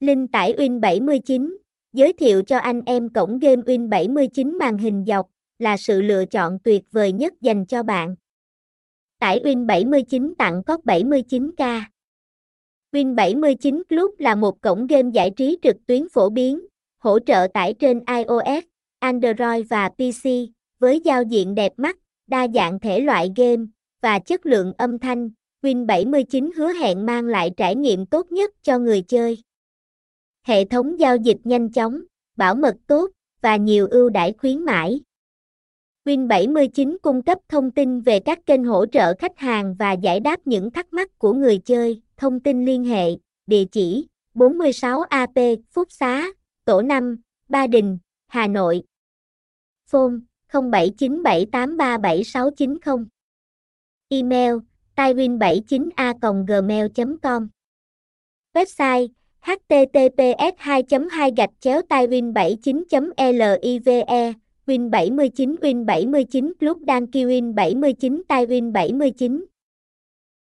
Linh tải Win79, giới thiệu cho anh em cổng game Win79 màn hình dọc, là sự lựa chọn tuyệt vời nhất dành cho bạn. Tải Win79 tặng có 79k. Win79 Club là một cổng game giải trí trực tuyến phổ biến, hỗ trợ tải trên iOS, Android và PC, với giao diện đẹp mắt, đa dạng thể loại game, và chất lượng âm thanh. Win79 hứa hẹn mang lại trải nghiệm tốt nhất cho người chơi. Hệ thống giao dịch nhanh chóng, bảo mật tốt, và nhiều ưu đãi khuyến mãi. Win79 cung cấp thông tin về các kênh hỗ trợ khách hàng và giải đáp những thắc mắc của người chơi. Thông tin liên hệ, địa chỉ 46 AP Phúc Xá, Tổ 5, Ba Đình, Hà Nội. Phone 0797837690. Email taiwin79a gmail.com Website https 2 2 gạch chéo taiwin 79 live Win 79 Win 79 Club Dan Kiwin 79 Taiwin 79